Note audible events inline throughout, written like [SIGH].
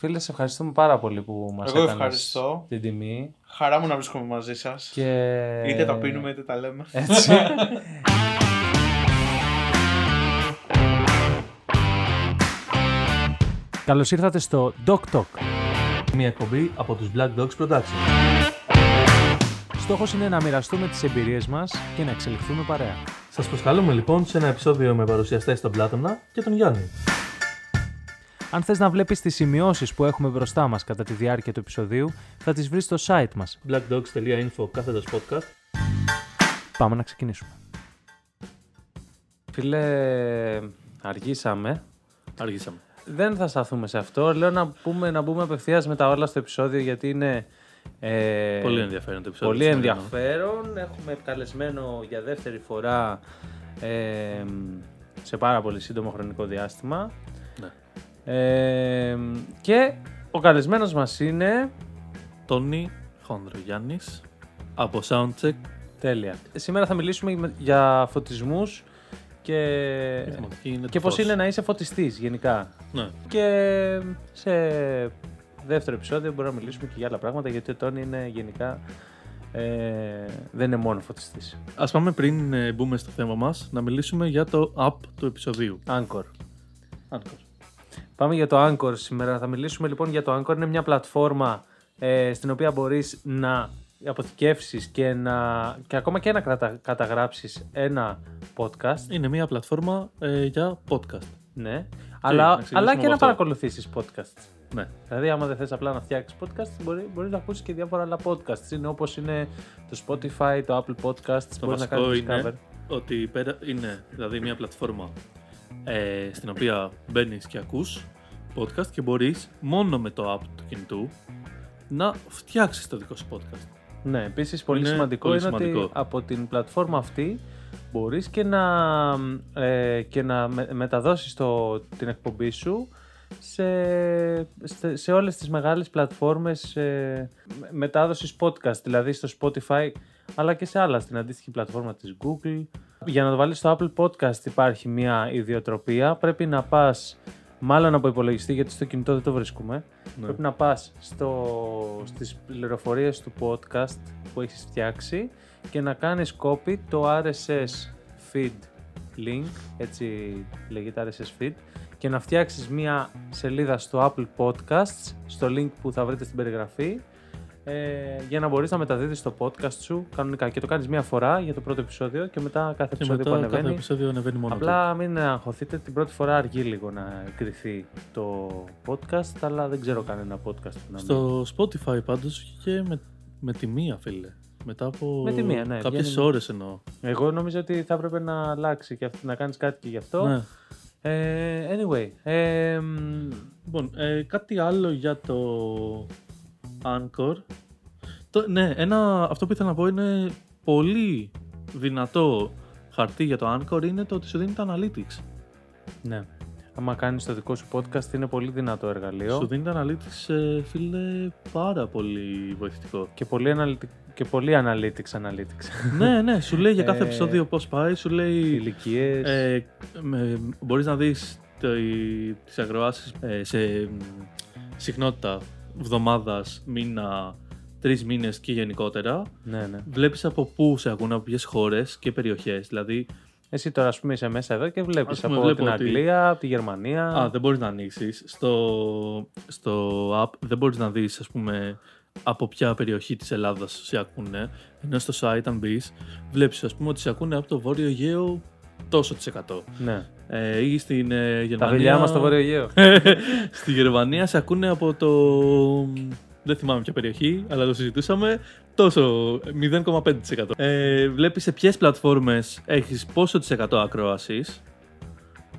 Φίλε, σε ευχαριστούμε πάρα πολύ που μας Εγώ ευχαριστώ. την τιμή. Χαρά μου να βρίσκομαι μαζί σας. Και... Είτε τα πίνουμε είτε τα λέμε. Έτσι. Καλώς ήρθατε στο Doc Talk. Μια εκπομπή από τους Black Dogs Production. Στόχος είναι να μοιραστούμε τις εμπειρίες μας και να εξελιχθούμε παρέα. Σας προσκαλούμε λοιπόν σε ένα επεισόδιο με παρουσιαστές τον Πλάτωνα και τον Γιάννη. Αν θες να βλέπεις τις σημειώσεις που έχουμε μπροστά μας κατά τη διάρκεια του επεισοδίου, θα τις βρεις στο site μας. blackdogs.info κάθετος podcast. Πάμε να ξεκινήσουμε. Φίλε, αργήσαμε. Αργήσαμε. Δεν θα σταθούμε σε αυτό. Λέω να, πούμε, να μπούμε απευθείας με τα όλα στο επεισόδιο γιατί είναι. ε, Πολύ ενδιαφέρον το επεισόδιο. Πολύ το σημερινό. ενδιαφέρον. Έχουμε καλεσμένο για δεύτερη φορά ε, σε πάρα πολύ σύντομο χρονικό διάστημα. Ναι. Ε, και ο καλεσμένος μας είναι... Τόνι Χονδρογιάννης από Soundcheck. Τέλεια. Σήμερα θα μιλήσουμε για φωτισμούς και, Η θεματική είναι Ε, και το πώς φως. είναι να είσαι φωτιστής γενικά. Ναι. Και σε δεύτερο επεισόδιο μπορούμε να μιλήσουμε και για άλλα πράγματα γιατί ο Τόνι είναι γενικά ε, δεν είναι μόνο φωτιστής. Ας πάμε πριν ε, μπούμε στο θέμα μας να μιλήσουμε για το app του επεισοδίου. Anchor. Anchor. Πάμε για το Anchor σήμερα. Θα μιλήσουμε λοιπόν για το Anchor. Είναι μια πλατφόρμα ε, στην οποία μπορείς να αποθηκεύσεις και, να, και ακόμα και να κατα, καταγράψεις ένα podcast. Είναι μια πλατφόρμα ε, για podcast. Ναι. να Αλλά, ξεκινήσουμε αλλά από και να αυτό; παρακολουθήσεις podcast. Ναι. Δηλαδή, άμα δεν θες απλά να φτιάξεις podcast, μπορεί, μπορείς να ακούσεις και διάφορα άλλα podcasts. Είναι όπως είναι το Spotify, το Apple Podcasts, Το μπορείς να βασικό κάνεις είναι discover. ότι πέρα είναι δηλαδή μια πλατφόρμα ε, στην οποία μπαίνεις και ακούς podcast και μπορείς μόνο με το app του κινητού να φτιάξεις το δικό σου podcast. Ναι, επίσης πολύ Είναι σημαντικό πολύ είναι σημαντικό. ότι από την πλατφόρμα αυτή μπορείς και να, ε, και να με- μεταδώσεις το, την εκπομπή σου σε, σε, σε όλες τις μεγάλες πλατφόρμες ε, με- μετάδοσης podcast, δηλαδή στο Spotify αλλά και σε άλλα, στην αντίστοιχη πλατφόρμα της Google. Για να το βάλεις στο Apple Podcast υπάρχει μια ιδιοτροπία, πρέπει να πας μάλλον από υπολογιστή γιατί στο κινητό δεν το βρίσκουμε. Ναι. Πρέπει να πας στο, στις πληροφορίες του podcast που έχεις φτιάξει και να κάνεις copy το RSS feed link, έτσι λέγεται RSS feed, και να φτιάξεις μία σελίδα στο Apple Podcasts, στο link που θα βρείτε στην περιγραφή, ε, για να μπορείς να μεταδίδεις το podcast σου κανονικά. Και το κάνεις μία φορά για το πρώτο επεισόδιο και μετά κάθε Και επεισόδιο που μετά κάθε ανεβαίνει. επεισόδιο ανεβαίνει μόνο Απλά μην αγχωθείτε, την πρώτη φορά αργεί λίγο να εγκριθεί το podcast, αλλά δεν ξέρω κανένα podcast που να του. Στο Spotify πάντως και με, με τη μία φίλε. Μετά από Με τη μία, ναι, κάποιες βγαίνει- ώρες εννοώ. Εγώ νομίζω ότι θα έπρεπε να αλλάξει και αυτό, να κάνεις κάτι και γι' αυτό. Ναι. Ε, anyway, ε, μ, Λοιπόν, ε, κάτι άλλο για το Anchor. Το, ναι, ένα, αυτό που ήθελα να πω είναι πολύ δυνατό χαρτί για το Anchor είναι το ότι σου δίνει τα analytics. ναι. Άμα κάνεις το δικό σου podcast είναι πολύ δυνατό εργαλείο Σου δίνει τα analytics, ε, φίλε, πάρα πολύ βοηθητικό. και πολύ, αναλυτι... και πολύ analytics analytics. ναι, ναι, σου λέει για κάθε Ε, επεισόδιο πώς πάει, σου λέει... Ηλικίες. Ε, με, μπορείς να δεις το, τις αγροάσεις ε, σε μ, συχνότητα εβδομάδας, μήνα, τρεις μήνες και γενικότερα. ναι, ναι. Βλέπεις από πού σε ακούνε, από ποιες χώρες και περιοχές. Δηλαδή, Εσύ τώρα ας πούμε είσαι μέσα εδώ και βλέπεις Ας πούμε, από βλέπω την ότι- Αγγλία, από τη Γερμανία. α, δεν μπορείς να ανοίξεις. Στο, στο app δεν μπορείς να δεις, ας πούμε, από ποια περιοχή της Ελλάδας σε ακούνε. Ενώ στο site, αν μπεις, βλέπεις, ας πούμε, ότι σε ακούνε από το Βόρειο Αιγαίο τόσο της εκατό. ναι. Ε, ή στην ε, Τα Γερμανία... φιλιά μας στο Βόρειο Αιγαίο. [LAUGHS] Στη Γερμανία σε ακούνε από το. Δεν θυμάμαι ποια περιοχή, αλλά το συζητούσαμε. Τόσο 0,5%. Ε, βλέπεις σε ποιες πλατφόρμες έχεις πόσο της εκατό ακρόασης.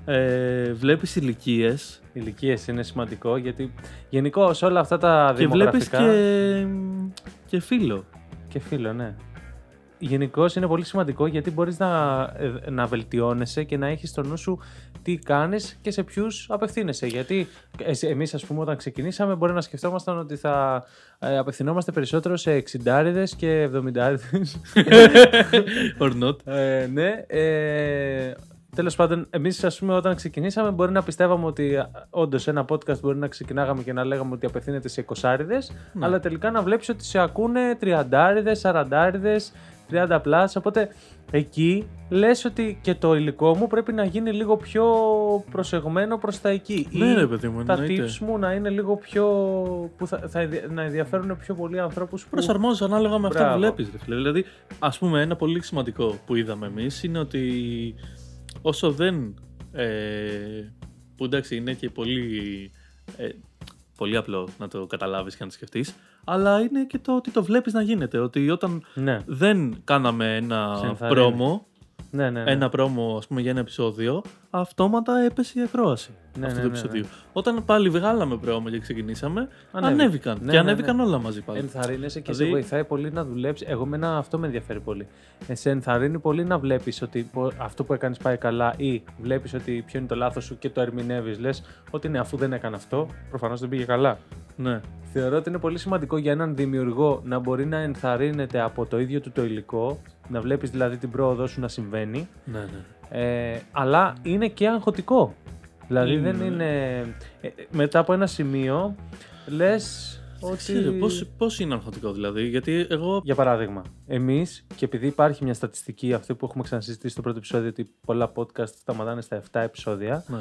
Ε, βλέπεις ηλικίες Ηλικίες είναι σημαντικό γιατί γενικώς όλα αυτά τα και βλέπεις δημογραφικά. και, και φίλο. Και φίλο, ναι. Γενικώ είναι πολύ σημαντικό γιατί μπορείς να, ε, να βελτιώνεσαι και να έχεις στο νου σου τι κάνεις και σε ποιους απευθύνεσαι. Γιατί εσύ- εμείς ας πούμε όταν ξεκινήσαμε μπορεί να σκεφτόμασταν ότι θα ε, απευθυνόμαστε περισσότερο σε 60 και 70 [LAUGHS] Or not. ε, ναι, ε, τέλος πάντων, εμείς ας πούμε όταν ξεκινήσαμε μπορεί να πιστεύαμε ότι όντως ένα podcast μπορεί να ξεκινάγαμε και να λέγαμε ότι απευθύνεται σε 20 Ναι. αλλά τελικά να βλέπεις ότι σε ακούνε 30 40 30 plus, οπότε εκεί λες ότι και το υλικό μου πρέπει να γίνει λίγο πιο προσεγμένο προς τα εκεί. Ναι, Ή ρε παιδί μου, τα εννοείται. tips μου να είναι λίγο πιο. που θα, θα ενδια- να ενδιαφέρουν πιο πολλοί ανθρώπους που. Προσαρμόζεις ανάλογα με αυτά Μπράβο. που βλέπει. Δηλαδή, ας πούμε, ένα πολύ σημαντικό που είδαμε εμείς είναι ότι όσο δεν. Ε, που εντάξει, είναι και πολύ. Ε, πολύ απλό να το καταλάβεις και να το σκεφτείς αλλά είναι και το ότι το βλέπεις να γίνεται ότι όταν Ναι, δεν κάναμε Σε ένα ενθαρρύνεις. πρόμο ναι, ναι. ναι. ένα πρόμο ας πούμε για ένα επεισόδιο αυτόματα έπεσε η ακρόαση Ναι, αυτού ναι, του ναι, επεισοδίου όταν πάλι βγάλαμε πρόμο και ξεκινήσαμε Ανέβηκε. ανέβηκαν Ναι, και ναι, ανέβηκαν ναι. όλα μαζί πάλι Ενθαρρύνεσαι και σε Δηλαδή- βοηθάει πολύ να δουλέψεις. Εγώ μένα αυτό με ενδιαφέρει πολύ. Ε, σε ενθαρρύνει πολύ να βλέπεις ότι πο- αυτό που έκανες πάει καλά ή βλέπεις ότι ποιο είναι το λάθος σου και το ερμηνεύεις. Λες ότι ναι, αφού δεν έκανε αυτό, προφανώς δεν πήγε καλά. ναι. Θεωρώ ότι είναι πολύ σημαντικό για έναν δημιουργό να μπορεί να ενθαρρύνεται από το ίδιο του το υλικό, να βλέπεις δηλαδή την πρόοδό σου να συμβαίνει, ναι, ναι. ε, αλλά είναι και αγχωτικό. Δηλαδή Είναι. δεν είναι. ε, ε, μετά από ένα σημείο λες ότι. Ξέρω, πώς, πώς είναι αγχωτικό δηλαδή, γιατί εγώ... Για παράδειγμα, εμείς, και επειδή υπάρχει μια στατιστική αυτή που έχουμε ξανασυζητήσει στο πρώτο επεισόδιο, ότι πολλά podcast σταματάνε στα 7 επεισόδια. Ναι.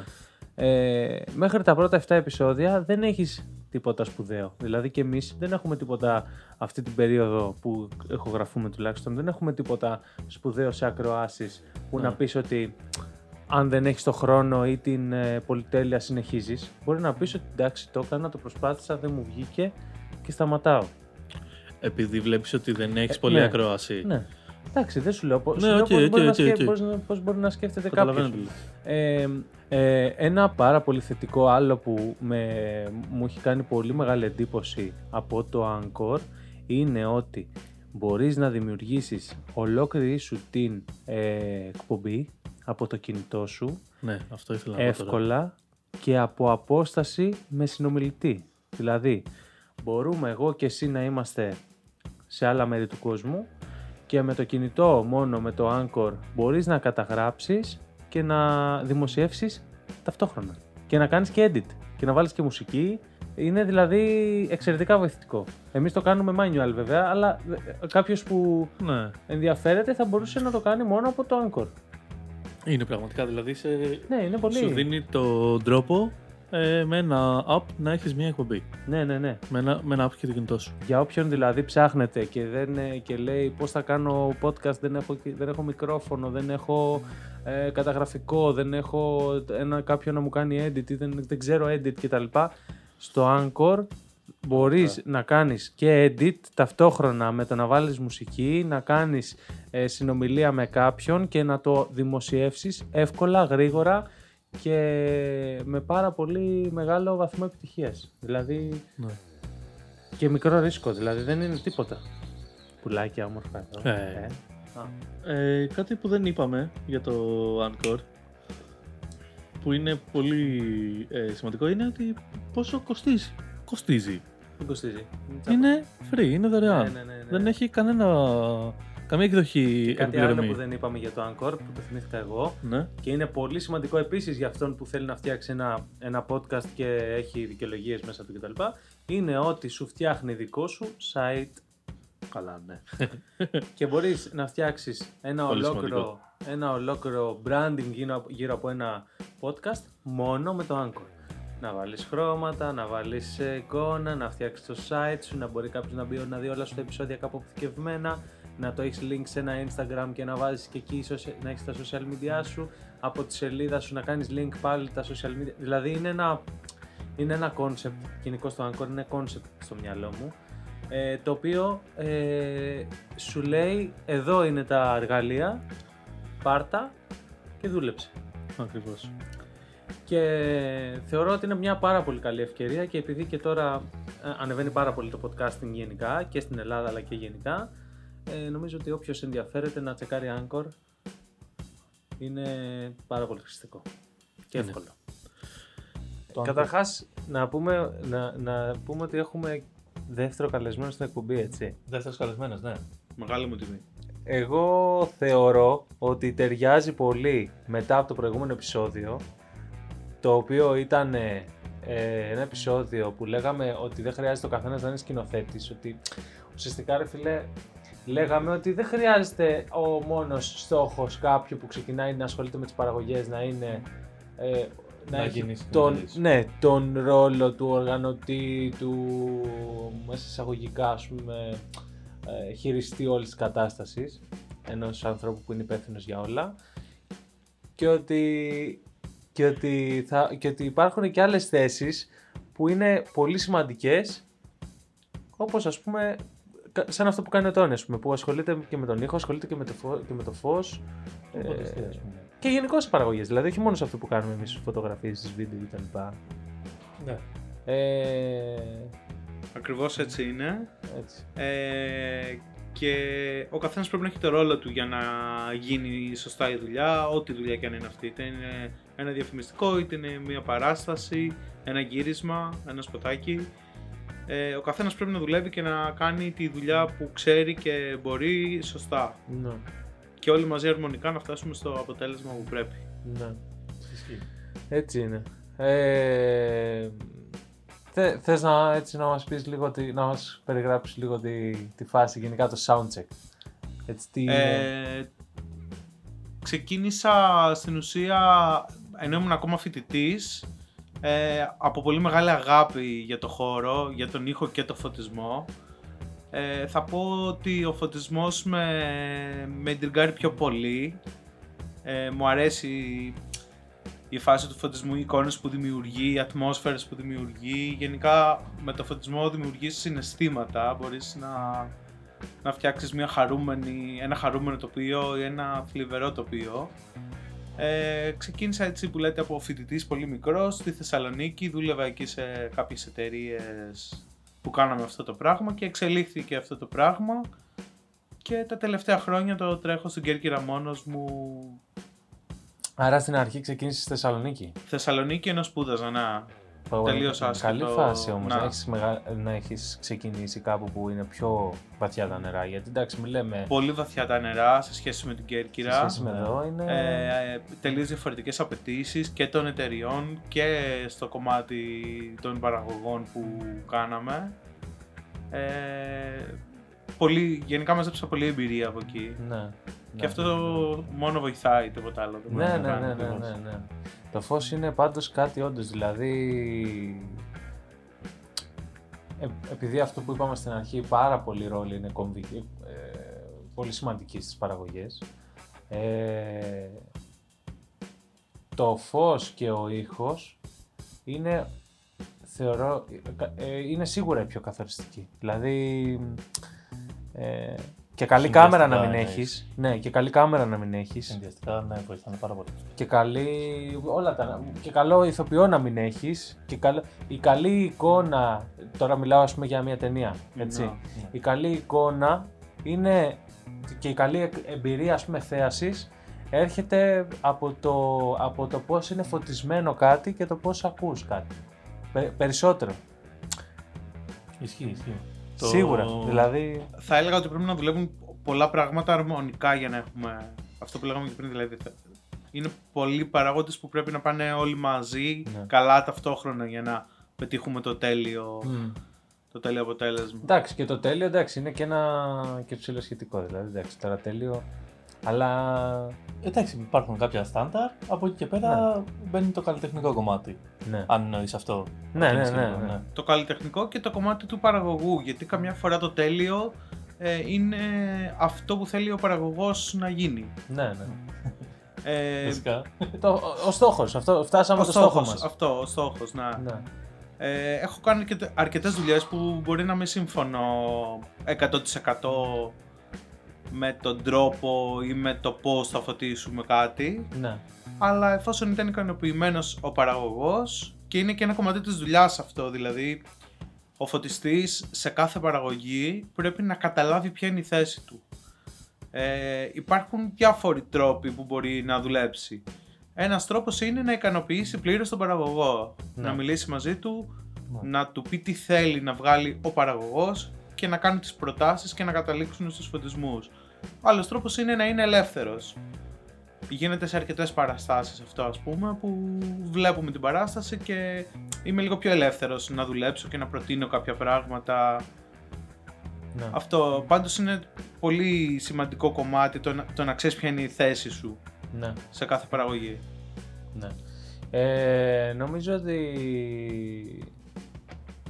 Ε, μέχρι τα πρώτα 7 επεισόδια δεν έχεις τίποτα σπουδαίο. Δηλαδή και εμείς δεν έχουμε τίποτα αυτή την περίοδο που ηχογραφούμε τουλάχιστον, δεν έχουμε τίποτα σπουδαίο σε ακροάσεις που Ναι. να πεις ότι αν δεν έχεις το χρόνο ή την ε, πολυτέλεια συνεχίζεις. Μπορεί να πεις ότι εντάξει το έκανα, το προσπάθησα, δεν μου βγήκε και σταματάω. Επειδή βλέπεις ότι δεν έχεις Ε, πολύ ναι. ακρόαση. Ναι. Εντάξει, δεν σου λέω, πώς, Ναι, σου λέω οκ, πώς, οκ, μπορεί να οκ, σκέ- οκ. πώς να- πώς μπορεί να σκέφτεται Καταλαβαίνω κάποιος. τι λες. Ε, ε, ένα πάρα πολύ θετικό άλλο που με, μου έχει κάνει πολύ μεγάλη εντύπωση από το Anchor είναι ότι μπορείς να δημιουργήσεις ολόκληρη σου την ε, εκπομπή από το κινητό σου Ναι, αυτό ήθελα να πω τώρα. εύκολα και από απόσταση με συνομιλητή. Δηλαδή, μπορούμε εγώ και εσύ να είμαστε σε άλλα μέρη του κόσμου και με το κινητό μόνο με το Anchor μπορείς να καταγράψεις και να δημοσιεύσεις ταυτόχρονα και να κάνεις και edit και να βάλεις και μουσική. Είναι δηλαδή εξαιρετικά βοηθητικό. Εμείς το κάνουμε manual βέβαια, αλλά ε, κάποιος που Ναι. ενδιαφέρεται θα μπορούσε να το κάνει μόνο από το Anchor. Είναι πραγματικά, δηλαδή σε... Ναι, είναι πολύ. σου δίνει τον τρόπο ε, με ένα app να έχεις μια εκπομπή. Ναι, ναι, ναι. Με ένα, με ένα app και το κινητό σου. Για όποιον δηλαδή ψάχνετε και, δεν, ε, και λέει πώς θα κάνω podcast, δεν έχω, δεν έχω μικρόφωνο, δεν έχω ε, καταγραφικό, δεν έχω ένα, κάποιον να μου κάνει edit ή δεν, δεν ξέρω edit κτλ. Στο Anchor μπορείς να κάνεις και edit ταυτόχρονα με το να βάλεις μουσική, να κάνεις ε, συνομιλία με κάποιον και να το δημοσιεύσεις εύκολα, γρήγορα και με πάρα πολύ μεγάλο βαθμό επιτυχίας. Δηλαδή Ναι. και μικρό ρίσκο, δηλαδή δεν είναι τίποτα. Πουλάκια όμορφα εδώ. Ε. Α. Ε, κάτι που δεν είπαμε για το Anchor που είναι πολύ ε, σημαντικό είναι ότι πόσο κοστίζει. Κοστίζει. Δεν κοστίζει. Είναι free, είναι δωρεάν. Ναι, ναι, ναι, ναι. Δεν έχει κανένα, καμία εκδοχή Και κάτι άλλο επιπληρωμή. που δεν είπαμε για το Anchor που το θυμήθηκα εγώ Ναι. και είναι πολύ σημαντικό επίσης για αυτόν που θέλει να φτιάξει ένα, ένα podcast και έχει δικαιολογίες μέσα του κτλ. Είναι ότι σου φτιάχνει δικό σου site. Καλά, ναι. [LAUGHS] και μπορείς να φτιάξεις ένα Πολύ ολόκληρο, ένα ολόκληρο branding γύρω, γύρω από ένα podcast μόνο με το Anchor. Να βάλεις χρώματα, να βάλεις ε, εικόνα, να φτιάξεις το site σου, να μπορεί κάποιος να μπει να δει όλα σου τα επεισόδια κάπου αποθηκευμένα, να το έχεις link σε ένα Instagram και να βάζεις και εκεί social- να έχεις τα social media σου, από τη σελίδα σου να κάνεις link πάλι τα social media. Δηλαδή είναι ένα, είναι ένα concept, γενικώς το Anchor είναι concept στο μυαλό μου, ε, το οποίο ε, σου λέει εδώ είναι τα εργαλεία, πάρτα και δούλεψε. Ακριβώς. Και θεωρώ ότι είναι μια πάρα πολύ καλή ευκαιρία και επειδή και τώρα ε, ανεβαίνει πάρα πολύ το podcasting γενικά και στην Ελλάδα αλλά και γενικά, ε, νομίζω ότι όποιος ενδιαφέρεται να τσεκάρει Anchor είναι πάρα πολύ χρηστικό και Είναι. εύκολο. Το Καταρχάς, να πούμε, να, να πούμε ότι έχουμε δεύτερο καλεσμένο στην εκπομπή, έτσι. Δεύτερος καλεσμένος, ναι. Μεγάλη μου τιμή. εγώ θεωρώ ότι ταιριάζει πολύ μετά από το προηγούμενο επεισόδιο το οποίο ήταν ε, ε, ένα επεισόδιο που λέγαμε ότι δεν χρειάζεται ο καθένας να είναι σκηνοθέτης ότι ουσιαστικά ρε φίλε λέγαμε ότι δεν χρειάζεται ο μόνος στόχος κάποιου που ξεκινάει να ασχολείται με τις παραγωγές να είναι ε, να, Να έχει γίνει τον, σκηνοθέτης. ναι, τον ρόλο του οργανωτή, του μέσα εισαγωγικά ας πούμε ε, χειριστή όλης της κατάστασης ενός ανθρώπου που είναι υπεύθυνος για όλα και ότι, και, ότι θα, και ότι υπάρχουν και άλλες θέσεις που είναι πολύ σημαντικές όπως ας πούμε κα- σαν αυτό που κάνει ο Τόνι, ας πούμε, που ασχολείται και με τον ήχο, ασχολείται και με το, φω, και με το φως ε, Φωτιστή, ας πούμε. και γενικώς σε παραγωγές, δηλαδή όχι μόνο σε αυτό που κάνουμε εμείς φωτογραφίες, στις βίντεο κτλ. Ναι. Ε, Ακριβώς έτσι είναι. έτσι. Ε, και ο καθένας πρέπει να έχει το ρόλο του για να γίνει σωστά η δουλειά, ό,τι δουλειά και αν είναι αυτή. Είτε είναι ένα διαφημιστικό, είτε είναι μια παράσταση, ένα γύρισμα, ένα σποτάκι. Ε, ο καθένας πρέπει να δουλεύει και να κάνει τη δουλειά που ξέρει και μπορεί σωστά. Ναι, Και όλοι μαζί αρμονικά να φτάσουμε στο αποτέλεσμα που πρέπει. ναι. Ισχύει. Έτσι είναι. Ε, θε, θες να, έτσι, να μας πεις λίγο, τη, να μας περιγράψεις λίγο τη, τη φάση, γενικά το soundcheck. Έτσι, τι είναι; Ε, ξεκίνησα στην ουσία ενώ ήμουν ακόμα φοιτητής. Ε, από πολύ μεγάλη αγάπη για το χώρο, για τον ήχο και το φωτισμό. Ε, θα πω ότι ο φωτισμός με, με εντριγκάρει πιο πολύ. Ε, μου αρέσει η φάση του φωτισμού, οι εικόνες που δημιουργεί, οι ατμόσφαιρες που δημιουργεί. Γενικά με το φωτισμό δημιουργείς συναισθήματα, μπορείς να, να φτιάξεις μια χαρούμενη, ένα χαρούμενο τοπίο ή ένα θλιβερό τοπίο. Ε, ξεκίνησα έτσι που λέτε από φοιτητής πολύ μικρός στη Θεσσαλονίκη, δούλευα εκεί σε κάποιες εταιρείες που κάναμε αυτό το πράγμα και εξελίχθηκε αυτό το πράγμα και τα τελευταία χρόνια το τρέχω στην Κέρκυρα μόνος μου Άρα στην αρχή ξεκίνησες στη Θεσσαλονίκη; Θεσσαλονίκη ενώ σπούδαζα, να. Τελείως άσχετο. Καλή φάση όμως Να. να έχεις, μεγα... να έχεις ξεκινήσει κάπου που είναι πιο βαθιά τα νερά. Γιατί εντάξει, μιλάμε Πολύ βαθιά τα νερά σε σχέση με την σε Κέρκυρα. σχέση με εδώ είναι... ε, τελείως διαφορετικές απαιτήσεις και των εταιριών και στο κομμάτι των παραγωγών που κάναμε. Ε, πολύ, γενικά μαζέψα πολύ εμπειρία από εκεί. ναι. Και αυτό μόνο βοηθάει, τίποτα άλλο. δεν Ναι, μπορεί ναι, να ναι, κάνει ναι, ακριβώς. ναι, ναι. Το φως είναι πάντως κάτι όντως, δηλαδή... Ε, επειδή αυτό που είπαμε στην αρχή, πάρα πολύ ρόλο είναι κομβική, ε, πολύ σημαντική στις παραγωγές. Ε, το φως και ο ήχος είναι, θεωρώ, ε, είναι σίγουρα η πιο καθοριστική. Δηλαδή, ε, και καλή κάμερα να μην Συνδυαστικά έχεις. Ναι, και καλή κάμερα να μην έχεις. Συνδυαστικά, ναι, βοηθάνε πάρα πολύ. Και καλή. Όλα τα. Και καλό ηθοποιό να μην έχεις. Και καλό, η καλή εικόνα. Τώρα μιλάω, ας πούμε, για μια ταινία. Έτσι. Ναι. Η καλή εικόνα είναι. και η καλή εκ- εμπειρία, ας πούμε, θέασης έρχεται από το, από το πώς είναι φωτισμένο κάτι και το πώς ακούς κάτι. Πε- περισσότερο. Ισχύει, ισχύει. Το- Σίγουρα. Δηλαδή. Θα έλεγα ότι πρέπει να δουλεύουν πολλά πράγματα αρμονικά για να έχουμε αυτό που λέγαμε και πριν. Δηλαδή, θα- είναι πολλοί παράγοντες που πρέπει να πάνε όλοι μαζί Ναι. καλά ταυτόχρονα για να πετύχουμε το τέλειο, μ. το τέλειο αποτέλεσμα. Εντάξει, και το τέλειο εντάξει, είναι και ένα και ψηλοσχετικό. Δηλαδή, εντάξει, τώρα τέλειο. Αλλά. Εντάξει, υπάρχουν κάποια στάνταρ. Από εκεί και πέρα μπαίνει το καλλιτεχνικό κομμάτι. Ναι. Αν εννοείς αυτό. Ναι, Αυτό ναι, είναι ναι, σίγουρο, ναι. Το καλλιτεχνικό και το κομμάτι του παραγωγού. Γιατί καμιά φορά το τέλειο ε, είναι αυτό που θέλει ο παραγωγός να γίνει. ναι, ναι. Ε, Φυσικά. το, ο, ο στόχος, αυτό, φτάσαμε ο στο στόχο στόχος, μας. αυτό, ο στόχος, να. Ναι. Ε, έχω κάνει και αρκετές δουλειές που μπορεί να μην σύμφωνο 100% με τον τρόπο ή με το πώς θα φωτίσουμε κάτι ναι. αλλά εφόσον ήταν ικανοποιημένος ο παραγωγός και είναι και ένα κομμάτι της δουλειάς αυτό δηλαδή ο φωτιστής σε κάθε παραγωγή πρέπει να καταλάβει ποια είναι η θέση του ε, υπάρχουν διάφοροι τρόποι που μπορεί να δουλέψει ένας τρόπος είναι να ικανοποιήσει πλήρως τον παραγωγό Ναι. να μιλήσει μαζί του Ναι. να του πει τι θέλει να βγάλει ο παραγωγός και να κάνει τις προτάσεις και να καταλήξουν στους φωτισμούς Άλλος τρόπος είναι να είναι ελεύθερος. Γίνεται σε αρκετές παραστάσεις αυτό, ας πούμε, που βλέπουμε την παράσταση και είμαι λίγο πιο ελεύθερος να δουλέψω και να προτείνω κάποια πράγματα. Ναι. Αυτό πάντως είναι πολύ σημαντικό κομμάτι το, να- το να ξέρεις ποια είναι η θέση σου ναι. σε κάθε παραγωγή. Ναι. Ε, νομίζω ότι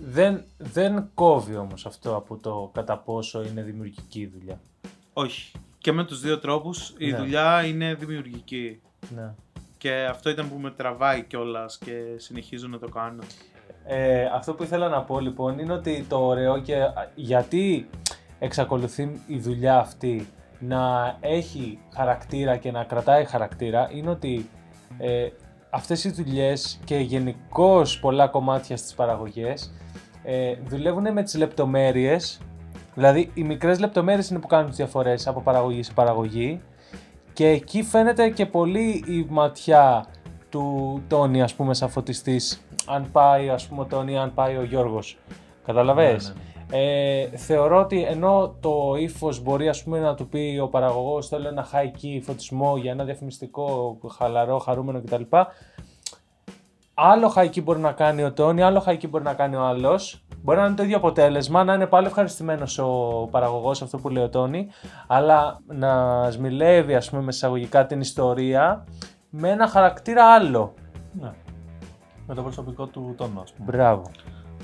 δεν, δεν κόβει όμως αυτό από το κατά πόσο είναι δημιουργική η δουλειά. Όχι. Και με τους δύο τρόπους η Ναι. δουλειά είναι δημιουργική. Ναι. Και αυτό ήταν που με τραβάει κιόλας και συνεχίζω να το κάνω. Ε, αυτό που ήθελα να πω λοιπόν είναι ότι το ωραίο και γιατί εξακολουθεί η δουλειά αυτή να έχει χαρακτήρα και να κρατάει χαρακτήρα είναι ότι ε, αυτές οι δουλειές και γενικώς πολλά κομμάτια στις παραγωγές ε, δουλεύουν με τις λεπτομέρειες. Δηλαδή οι μικρές λεπτομέρειες είναι που κάνουν τις διαφορές από παραγωγή σε παραγωγή. Και εκεί φαίνεται και πολύ η ματιά του Τόνι ας πούμε σαν φωτιστής. Αν πάει ας πούμε ο Τόνι αν πάει ο Γιώργος. Καταλαβες; Ναι, ε, θεωρώ ότι ενώ το ύφος μπορεί ας πούμε, να του πει ο παραγωγός θέλω ένα high key φωτισμό για ένα διαφημιστικό χαλαρό, χαρούμενο κτλ. Άλλο high key μπορεί να κάνει ο Τόνι, άλλο high key μπορεί να κάνει ο άλλος. Μπορεί να είναι το ίδιο αποτέλεσμα, να είναι πάλι ευχαριστημένος ο παραγωγός, αυτό που λέει ο Τόνι, αλλά να σμιλεύει ας πούμε με εισαγωγικά την ιστορία με ένα χαρακτήρα άλλο. Ναι. Με το προσωπικό του τόνο, ας πούμε. Μπράβο.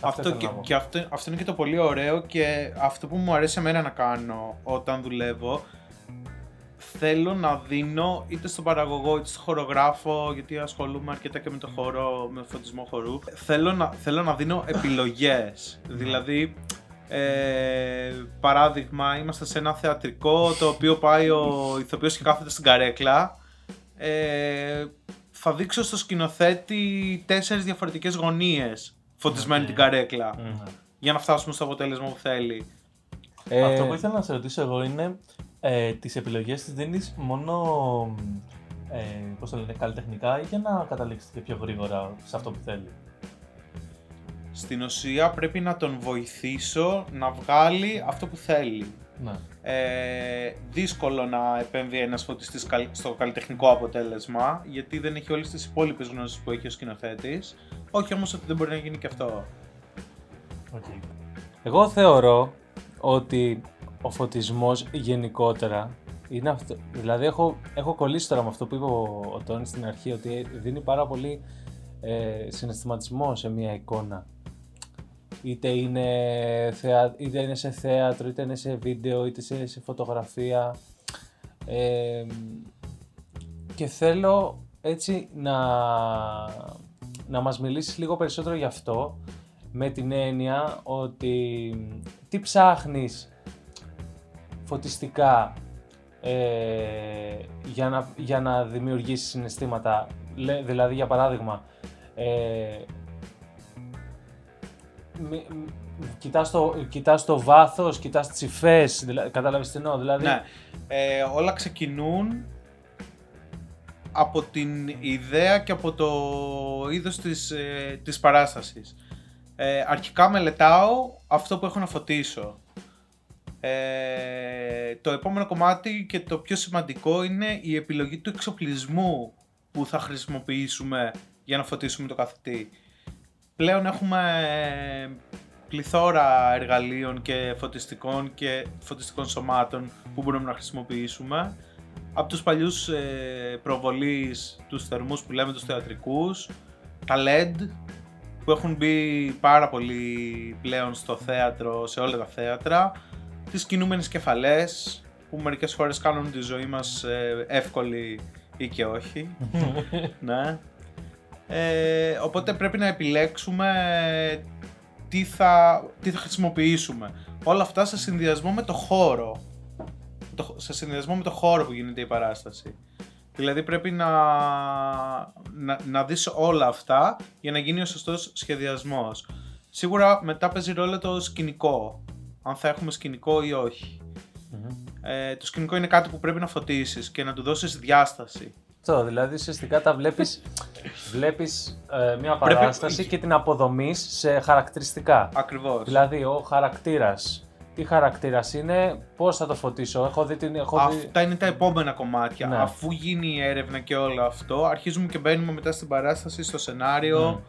Αυτό, ήθελα και, να πω. και αυτό, αυτό είναι και το πολύ ωραίο και αυτό που μου αρέσει εμένα να κάνω όταν δουλεύω θέλω να δίνω είτε στον παραγωγό είτε στον χορογράφο γιατί ασχολούμαι αρκετά και με το χώρο, με φωτισμό χορού θέλω να, θέλω να δίνω επιλογές δηλαδή ε, παράδειγμα είμαστε σε ένα θεατρικό το οποίο πάει ο ηθοποιός και κάθεται στην καρέκλα ε, θα δείξω στο σκηνοθέτη τέσσερις διαφορετικές γωνίες φωτισμένη Οκ. την καρέκλα Ναι. για να φτάσουμε στο αποτέλεσμα που θέλει. Ε, Αυτό που ήθελα να σε ρωτήσω εγώ είναι ε, τις επιλογές τις δίνεις μόνο ε, πώς το λένε, καλλιτεχνικά ή για να καταλήξεις και πιο γρήγορα σε αυτό που θέλει; Στην ουσία πρέπει να τον βοηθήσω να βγάλει αυτό που θέλει. Ναι. Ε, δύσκολο να επέμβει ένας φωτιστής καλ- στο καλλιτεχνικό αποτέλεσμα γιατί δεν έχει όλες τις υπόλοιπες γνώσεις που έχει ο σκηνοθέτης. Όχι όμως ότι δεν μπορεί να γίνει και αυτό. Οκ. Εγώ θεωρώ ότι ο φωτισμός γενικότερα είναι αυτό. Δηλαδή έχω, έχω κολλήσει τώρα με αυτό που είπε ο, ο Τόνι στην αρχή ότι δίνει πάρα πολύ ε, συναισθηματισμό σε μια εικόνα. Είτε είναι, θεα, είτε είναι σε θέατρο, είτε είναι σε βίντεο, είτε σε, σε φωτογραφία. Ε, και θέλω έτσι να, να μας μιλήσεις λίγο περισσότερο γι' αυτό με την έννοια ότι τι ψάχνεις φωτιστικά ε, για, να, για να δημιουργήσεις συναισθήματα. Λέ- δηλαδή, για παράδειγμα, ε, μη- μ- κοιτάς, το, κοιτάς το βάθος, κοιτάς τις υφές, δηλα, κατάλαβες τι εννοώ, δηλαδή... Ναι, ε, όλα ξεκινούν από την ιδέα και από το είδος της, ε, της παράστασης. Ε, αρχικά μελετάω αυτό που έχω να φωτίσω. Ε, το επόμενο κομμάτι και το πιο σημαντικό είναι η επιλογή του εξοπλισμού που θα χρησιμοποιήσουμε για να φωτίσουμε το καθετή. Πλέον έχουμε ε, πληθώρα εργαλείων και φωτιστικών και φωτιστικών σωμάτων που μπορούμε να χρησιμοποιήσουμε. Από τους παλιούς ε, προβολείς, τους θερμούς που λέμε τους θεατρικούς, τα LED που έχουν μπει πάρα πολύ πλέον στο θέατρο, σε όλα τα θέατρα, τις κινούμενες κεφαλές που μερικές φορές κάνουν τη ζωή μας ε, εύκολη ή και όχι. [LAUGHS] ναι. Ε, οπότε πρέπει να επιλέξουμε τι θα, τι θα χρησιμοποιήσουμε. Όλα αυτά σε συνδυασμό με το χώρο. Το- σε συνδυασμό με το χώρο που γίνεται η παράσταση. Δηλαδή πρέπει να, να, να δεις όλα αυτά για να γίνει ο σωστός σχεδιασμός. Σίγουρα μετά παίζει ρόλο το σκηνικό. Αν θα έχουμε σκηνικό ή όχι. Ε, το σκηνικό είναι κάτι που πρέπει να φωτίσεις και να του δώσεις διάσταση. Αυτό, δηλαδή ουσιαστικά τα βλέπεις, [LAUGHS] βλέπεις ε, μια παράσταση και την αποδομείς σε χαρακτηριστικά. Ακριβώς. Δηλαδή ο χαρακτήρας τι χαρακτήρας είναι, πώς θα το φωτίσω. Έχω δει την. Έχω δει... Αυτά είναι τα επόμενα κομμάτια. Ναι. Αφού γίνει η έρευνα και όλο αυτό, αρχίζουμε και μπαίνουμε μετά στην παράσταση, στο σενάριο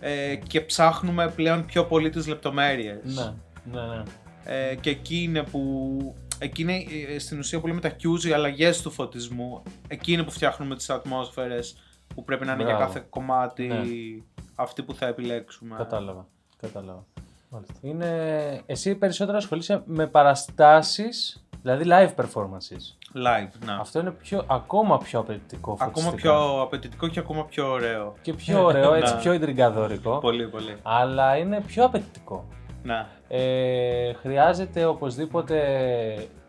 ε, και ψάχνουμε πλέον πιο πολύ τις λεπτομέρειες. Ναι, ναι, ναι. Ε, και εκεί είναι που. Εκεί είναι ε, στην ουσία που λέμε τα cues, οι αλλαγές του φωτισμού. Εκεί είναι που φτιάχνουμε τις ατμόσφαιρες που πρέπει να είναι για Μπράβο. κάθε κομμάτι Ναι. αυτή που θα επιλέξουμε. Κατάλαβα. Κατάλαβα. Μάλιστα. Είναι... Εσύ περισσότερο ασχολείσαι με παραστάσεις, δηλαδή live performances. Live, να. Αυτό είναι πιο, ακόμα πιο απαιτητικό Ακόμα φωτιστικά. πιο απαιτητικό και ακόμα πιο ωραίο. Και πιο ωραίο, έτσι Ναι. πιο ιντριγκαδόρικο. Πολύ, πολύ. Αλλά είναι πιο απαιτητικό. Να. Ε, χρειάζεται οπωσδήποτε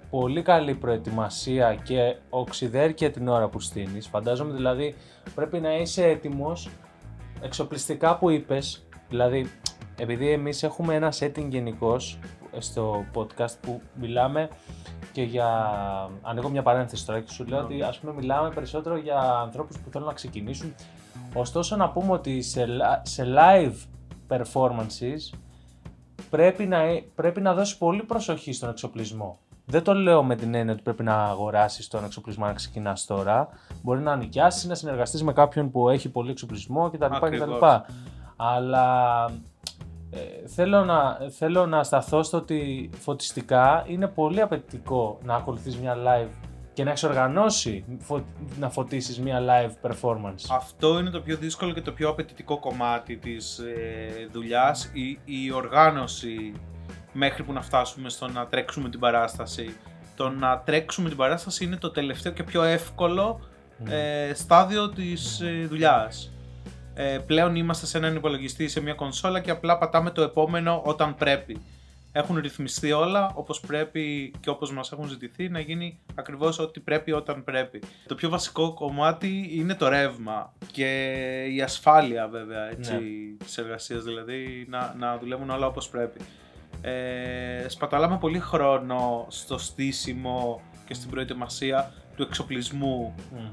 πολύ καλή προετοιμασία και οξυδέρκεια την ώρα που στείνεις. Φαντάζομαι δηλαδή πρέπει να είσαι έτοιμος εξοπλιστικά που είπες. Δηλαδή επειδή εμείς έχουμε ένα setting γενικώς στο podcast που μιλάμε και για... Ανοίγω μια παρένθεση τώρα και σου λέω ότι ας πούμε μιλάμε περισσότερο για ανθρώπους που θέλουν να ξεκινήσουν. Ωστόσο να πούμε ότι σε, li- σε live performances πρέπει να, ε- πρέπει να δώσει πολύ προσοχή στον εξοπλισμό. Δεν το λέω με την έννοια ότι πρέπει να αγοράσεις τον εξοπλισμό να ξεκινάς τώρα. Μπορεί να νοικιάσεις, να συνεργαστείς με κάποιον που έχει πολύ εξοπλισμό κτλ. κτλ. Ακριβώς. Αλλά ε, θέλω, να, θέλω να σταθώ στο ότι φωτιστικά είναι πολύ απαιτητικό να ακολουθείς μια live και να έχεις οργανώσει φω- να φωτίσεις μια live performance. Αυτό είναι το πιο δύσκολο και το πιο απαιτητικό κομμάτι της ε, δουλειάς, η, η οργάνωση μέχρι που να φτάσουμε στο να τρέξουμε την παράσταση. Το να τρέξουμε την παράσταση είναι το τελευταίο και πιο εύκολο ε, στάδιο της ε, δουλειάς. Ε, πλέον είμαστε σε έναν υπολογιστή, σε μια κονσόλα και απλά πατάμε το επόμενο όταν πρέπει. Έχουν ρυθμιστεί όλα όπως πρέπει και όπως μας έχουν ζητηθεί να γίνει ακριβώς ό,τι πρέπει όταν πρέπει. Το πιο βασικό κομμάτι είναι το ρεύμα και η ασφάλεια βέβαια έτσι, Ναι. της εργασίας, δηλαδή να, να δουλεύουν όλα όπως πρέπει. Ε, σπαταλάμε πολύ χρόνο στο στήσιμο και στην προετοιμασία του εξοπλισμού. Μμ.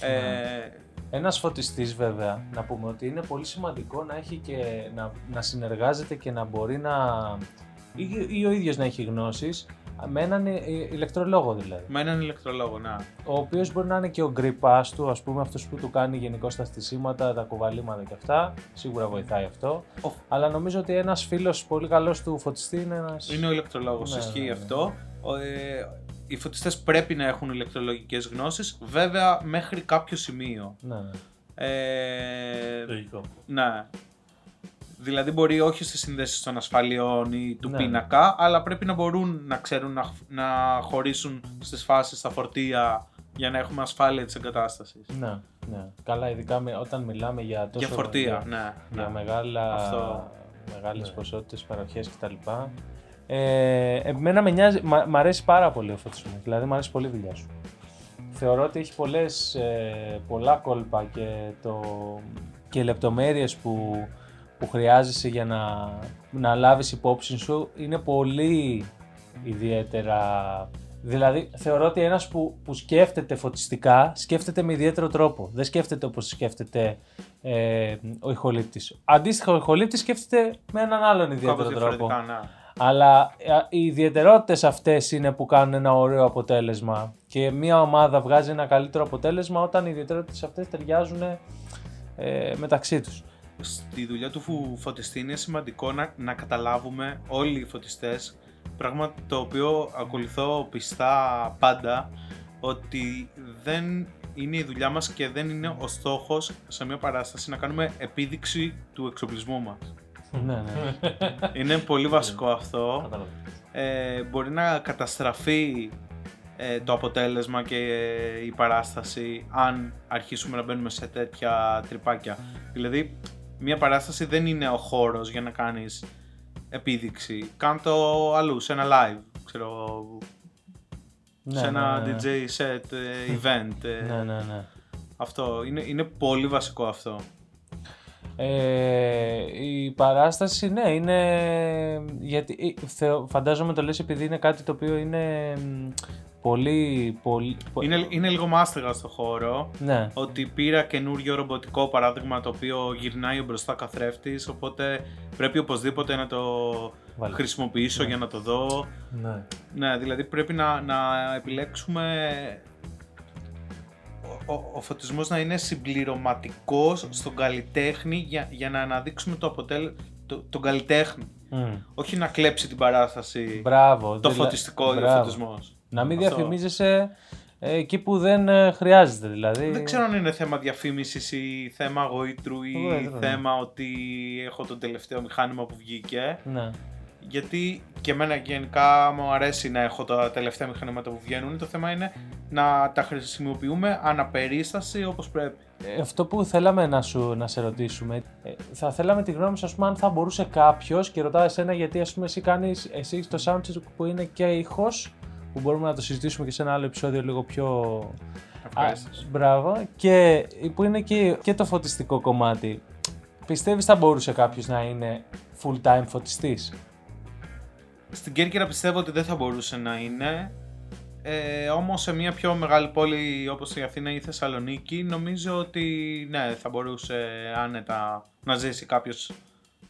Ε, Ένας φωτιστής βέβαια, να πούμε ότι είναι πολύ σημαντικό να έχει και να, να συνεργάζεται και να μπορεί να ή, ή ο ίδιος να έχει γνώσεις με έναν ε, ηλεκτρολόγο δηλαδή. με έναν ηλεκτρολόγο, να. Ο οποίος μπορεί να είναι και ο γκριπάς του, ας πούμε αυτός που του κάνει γενικώ τα στισίματα, τα κουβαλήματα και αυτά. Σίγουρα βοηθάει αυτό. Ο- Αλλά νομίζω ότι ένας φίλος πολύ καλός του φωτιστή είναι ένας... Είναι ο ηλεκτρολόγος, Ναι, ισχύει ναι, ναι. αυτό. Ο, ε, οι φωτιστές πρέπει να έχουν ηλεκτρολογικές γνώσεις, βέβαια μέχρι κάποιο σημείο. Ναι, ναι. Ε, Λογικό. ναι. Δηλαδή μπορεί όχι στις συνδέσεις των ασφαλιών ή του Ναι. πίνακα, αλλά πρέπει να μπορούν να ξέρουν να, να χωρίσουν στις φάσεις τα φορτία για να έχουμε ασφάλεια της εγκατάστασης. ναι, ναι. Καλά, ειδικά με- όταν μιλάμε για τόσο... Για φορτία, για- ναι. για ναι. μεγάλα, Αυτό. μεγάλες Ναι. ποσότητες παροχές κτλ. Ε, εμένα με νοιάζει, μ' μ' αρέσει πάρα πολύ ο φωτισμός, δηλαδή μου αρέσει πολύ η δουλειά σου. Θεωρώ ότι έχει πολλές, ε, πολλά κόλπα και, το, και λεπτομέρειες που, που χρειάζεσαι για να, να λάβεις υπόψη σου είναι πολύ ιδιαίτερα... Δηλαδή, θεωρώ ότι ένας που, που σκέφτεται φωτιστικά, σκέφτεται με ιδιαίτερο τρόπο. Δεν σκέφτεται όπως σκέφτεται ε, ο ηχολήπτης. Αντίστοιχα, ο ηχολήπτης σκέφτεται με έναν άλλον Κάπως ιδιαίτερο τρόπο. διαφορετικά, ναι. Αλλά ε, οι ιδιαιτερότητες αυτές είναι που κάνουν ένα ωραίο αποτέλεσμα. Και μια ομάδα βγάζει ένα καλύτερο αποτέλεσμα όταν οι ιδιαιτερότητες αυτές ταιριάζουν ε, μεταξύ τους. Στη δουλειά του φου- φωτιστή είναι σημαντικό να, να καταλάβουμε όλοι οι φωτιστές πράγμα το οποίο ακολουθώ πιστά πάντα ότι δεν είναι η δουλειά μας και δεν είναι ο στόχος σε μια παράσταση να κάνουμε επίδειξη του εξοπλισμού μας. ναι, ναι. [LAUGHS] Είναι πολύ βασικό αυτό. Κατάλαβα. Ε, μπορεί να καταστραφεί ε, το αποτέλεσμα και η παράσταση αν αρχίσουμε να μπαίνουμε σε τέτοια τρυπάκια. Δηλαδή, μια παράσταση δεν είναι ο χώρος για να κάνεις επίδειξη. Κάν το αλλού, σε ένα live, ξέρω, Ναι, σε ένα ναι, ναι. DJ set, ε, event. ε, Ναι, ναι, ναι. Αυτό, είναι, είναι πολύ βασικό αυτό. Ε, η παράσταση, ναι, είναι. Γιατί ε, θεω- φαντάζομαι το λες επειδή είναι κάτι το οποίο είναι μ, πολύ. πολύ πο- Είναι, είναι λίγο μάστιγα στο χώρο. Ναι, ότι πήρα καινούριο ρομποτικό παράδειγμα το οποίο γυρνάει ο μπροστά καθρέφτης οπότε πρέπει οπωσδήποτε να το Βάλε. χρησιμοποιήσω Ναι. για να το δω. Ναι. Ναι, δηλαδή πρέπει να, να επιλέξουμε ο, ο, ο φωτισμός να είναι συμπληρωματικός στον καλλιτέχνη για, για να αναδείξουμε το αποτέλεσμα, το, τον καλλιτέχνη. Μμ. Όχι να κλέψει την παράσταση Μπράβο. το δηλα- φωτιστικό ή ο μπράβο. φωτισμός. Να μην Αυτό. διαφημίζεσαι ε, εκεί που δεν ε, χρειάζεται δηλαδή. Δεν ξέρω αν είναι θέμα διαφήμισης ή θέμα γοήτρου ή Γοήτρου, ναι. θέμα ότι έχω το τελευταίο μηχάνημα που βγήκε. Ναι. Γιατί και εμένα γενικά μου αρέσει να έχω τα τελευταία μηχανήματα που βγαίνουν. Το θέμα είναι να τα χρησιμοποιούμε αναπερίσταση όπως πρέπει. Ε, Αυτό που θέλαμε να, σου, να σε ρωτήσουμε, ε, θα θέλαμε τη γνώμη σου, ας πούμε, αν θα μπορούσε κάποιος και ρωτάει εσένα γιατί ας πούμε εσύ κάνεις, εσύ έχεις το soundcheck που είναι και ήχος, που μπορούμε να το συζητήσουμε και σε ένα άλλο επεισόδιο λίγο πιο... Ευχαριστώ. μπράβο. Και που είναι και, και το φωτιστικό κομμάτι. Πιστεύεις θα μπορούσε κάποιος να είναι full time φωτιστής; Στην Κέρκυρα πιστεύω ότι δεν θα μπορούσε να είναι. Ε, όμως σε μια πιο μεγάλη πόλη όπως η Αθήνα ή η Θεσσαλονίκη νομίζω ότι ναι θα μπορούσε άνετα να ζήσει κάποιος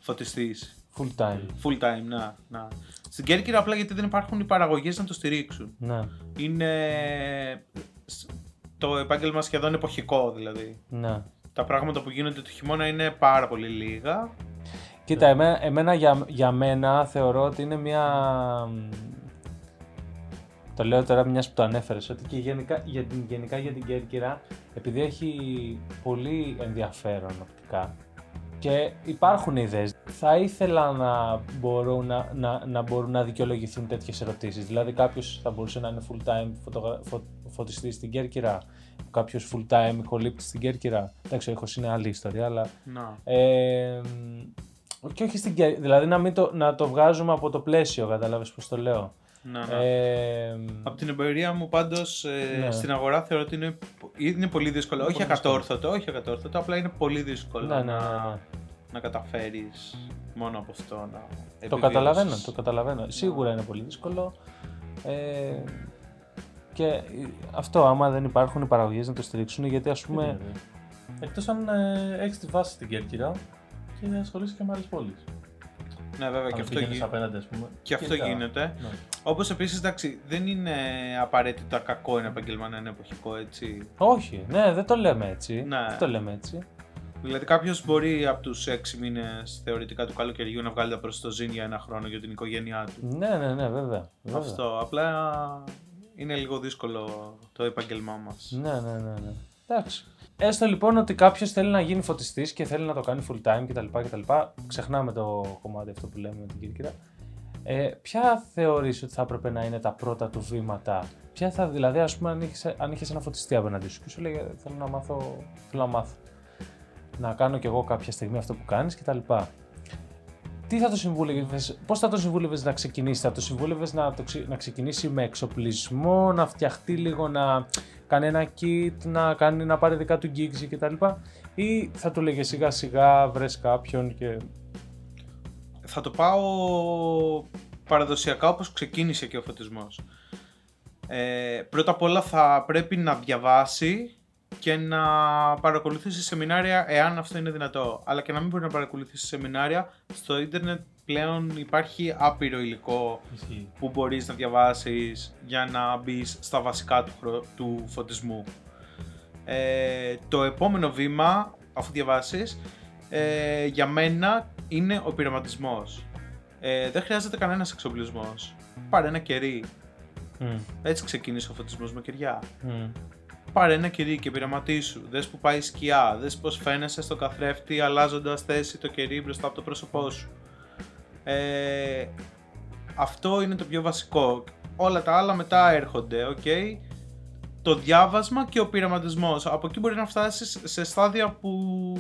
φωτιστής. Full time. Full time, να, να. Στην Κέρκυρα απλά γιατί δεν υπάρχουν οι παραγωγές να το στηρίξουν. Ναι. Είναι σ- το επάγγελμα σχεδόν εποχικό δηλαδή. Ναι. Τα πράγματα που γίνονται το χειμώνα είναι πάρα πολύ λίγα. Κοίτα, εμένα, εμένα για, για μένα θεωρώ ότι είναι μια. Το λέω τώρα μιας που το ανέφερες, ότι και γενικά για την, γενικά για την Κέρκυρα, επειδή έχει πολύ ενδιαφέρον οπτικά και υπάρχουν ιδέες, θα ήθελα να μπορούν να, να, να, μπορούν να δικαιολογηθούν τέτοιες ερωτήσεις. Δηλαδή κάποιος θα μπορούσε να είναι full time φωτογρα... φω... φωτιστής στην Κέρκυρα, κάποιος full time ηχολήπτης στην Κέρκυρα. Εντάξει, ο ήχος είναι άλλη ιστορία, αλλά Να. ε, και όχι στην Κέρκυρα, δηλαδή να, μην το, να το βγάζουμε από το πλαίσιο, κατάλαβες πώς το λέω. Να, να. Ε, Από την εμπειρία μου πάντως ε, Ναι. στην αγορά θεωρώ ότι είναι, είναι πολύ δύσκολο. όχι πολύ ακατόρθωτο, όχι ακατόρθωτο, απλά είναι πολύ δύσκολο ναι, ναι, να, ναι, ναι. να καταφέρεις μόνο από αυτό να Το επιβιώσεις. καταλαβαίνω, το καταλαβαίνω. Σίγουρα είναι πολύ δύσκολο. Ε, και ε, αυτό, άμα δεν υπάρχουν οι παραγωγές να το στηρίξουν, γιατί ας πούμε... Εκτός αν ε, έχεις τη βάση στην Κέρκυρα και ασχολείσαι και με άλλες πόλεις. Ναι βέβαια και Αν αυτό, πήγαινες γι... απέναντι, ας πούμε. και αυτό τα- γίνεται. Ναι. Όπως επίσης εντάξει δεν είναι απαραίτητα κακό ένα επαγγελμα να είναι εποχικό έτσι. Όχι, ναι, δεν το λέμε έτσι. Ναι. Δεν το λέμε έτσι. Δηλαδή κάποιος μπορεί από τους 6 μήνες θεωρητικά του καλοκαιριού να βγάλει τα προς το ζήν για ένα χρόνο για την οικογένειά του. Ναι, ναι, ναι, βέβαια. βέβαια. Αυτό. Απλά είναι λίγο δύσκολο το επάγγελμά μας. Ναι, ναι, ναι, ναι. Εντάξει. Έστω λοιπόν ότι κάποιος θέλει να γίνει φωτιστής και θέλει να το κάνει full time κτλ. κτλ. Ξεχνάμε το κομμάτι αυτό που λέμε με την Κύρκυρα. Ε, ποια θεωρείς ότι θα έπρεπε να είναι τα πρώτα του βήματα, Ποια θα, δηλαδή, ας πούμε, αν είχες, αν είχες ένα φωτιστή απέναντί σου και σου λέει θέλω να μάθω, θέλω να μάθω, να κάνω κι εγώ κάποια στιγμή αυτό που κάνεις κτλ. Τι θα το συμβούλευες, πώς θα το συμβούλευες να ξεκινήσει, θα το συμβούλευες να, το, ξε- να ξεκινήσει με εξοπλισμό, να φτιαχτεί λίγο, να κάνει ένα kit, να, κάνει, να πάρει δικά του gigs κτλ. Ή θα του λέγες σιγά σιγά βρες κάποιον και... Θα το πάω παραδοσιακά όπως ξεκίνησε και ο φωτισμός. Ε, πρώτα απ' όλα θα πρέπει να διαβάσει και να παρακολουθήσει σεμινάρια εάν αυτό είναι δυνατό. Αλλά και να μην μπορεί να παρακολουθήσει σεμινάρια, στο ίντερνετ πλέον υπάρχει άπειρο υλικό Ισχύει. που μπορείς να διαβάσεις για να μπεις στα βασικά του, χρο- του φωτισμού. Ε, το επόμενο βήμα, αφού διαβάσεις, ε, για μένα είναι ο πειραματισμός. Ε, δεν χρειάζεται κανένας εξοπλισμός. Πάρε ένα κερί. Μμ, Έτσι ξεκίνησε ο φωτισμός με κεριά. μμ. Πάρε ένα κερί και πειραματίσου. Δες που πάει η σκιά. Δες πώς φαίνεσαι στο καθρέφτη αλλάζοντας θέση το κερί μπροστά από το πρόσωπό σου. Ε, αυτό είναι το πιο βασικό. Όλα τα άλλα μετά έρχονται, οκ. Το διάβασμα και ο πειραματισμός. Από εκεί μπορεί να φτάσεις σε στάδια που